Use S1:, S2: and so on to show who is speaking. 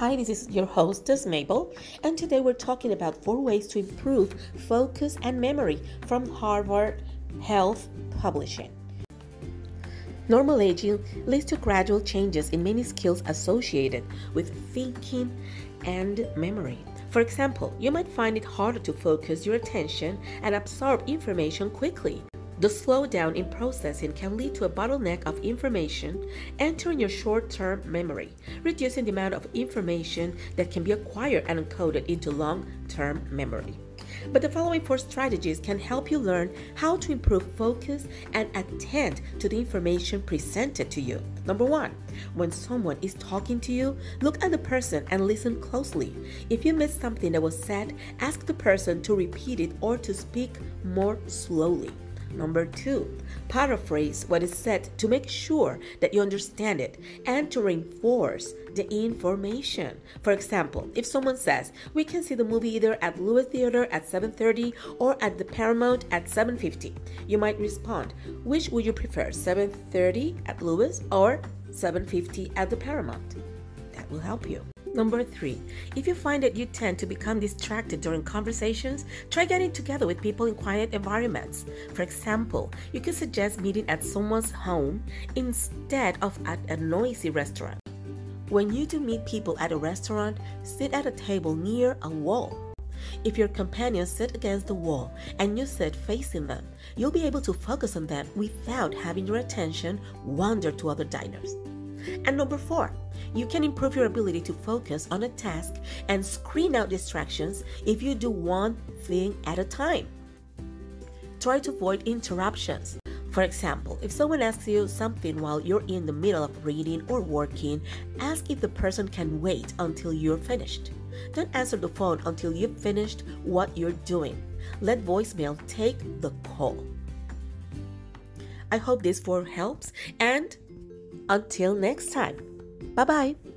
S1: Hi, this is your hostess, Mabel, and today we're talking about four ways to improve focus and memory from Harvard Health Publishing. Normal aging leads to gradual changes in many skills associated with thinking and memory. For example, you might find it harder to focus your attention and absorb information quickly. The slowdown in processing can lead to a bottleneck of information entering your short term memory, reducing the amount of information that can be acquired and encoded into long term memory. But the following four strategies can help you learn how to improve focus and attend to the information presented to you. Number one, when someone is talking to you, look at the person and listen closely. If you miss something that was said, ask the person to repeat it or to speak more slowly. Number two, paraphrase what is said to make sure that you understand it and to reinforce the information. For example, if someone says, "We can see the movie either at Lewis Theater at 7:30 or at the Paramount at 7:50," you might respond, "Which would you prefer, 7:30 at Lewis or 7:50 at the Paramount?" That will help you. Number three, if you find that you tend to become distracted during conversations, try getting together with people in quiet environments. For example, you could suggest meeting at someone's home instead of at a noisy restaurant. When you do meet people at a restaurant, sit at a table near a wall. If your companions sit against the wall and you sit facing them, you'll be able to focus on them without having your attention wander to other diners. And number four, you can improve your ability to focus on a task and screen out distractions if you do one thing at a time. Try to avoid interruptions. For example, if someone asks you something while you're in the middle of reading or working, ask if the person can wait until you're finished. Don't answer the phone until you've finished what you're doing. Let voicemail take the call. I hope this four helps and until next time. Bye bye.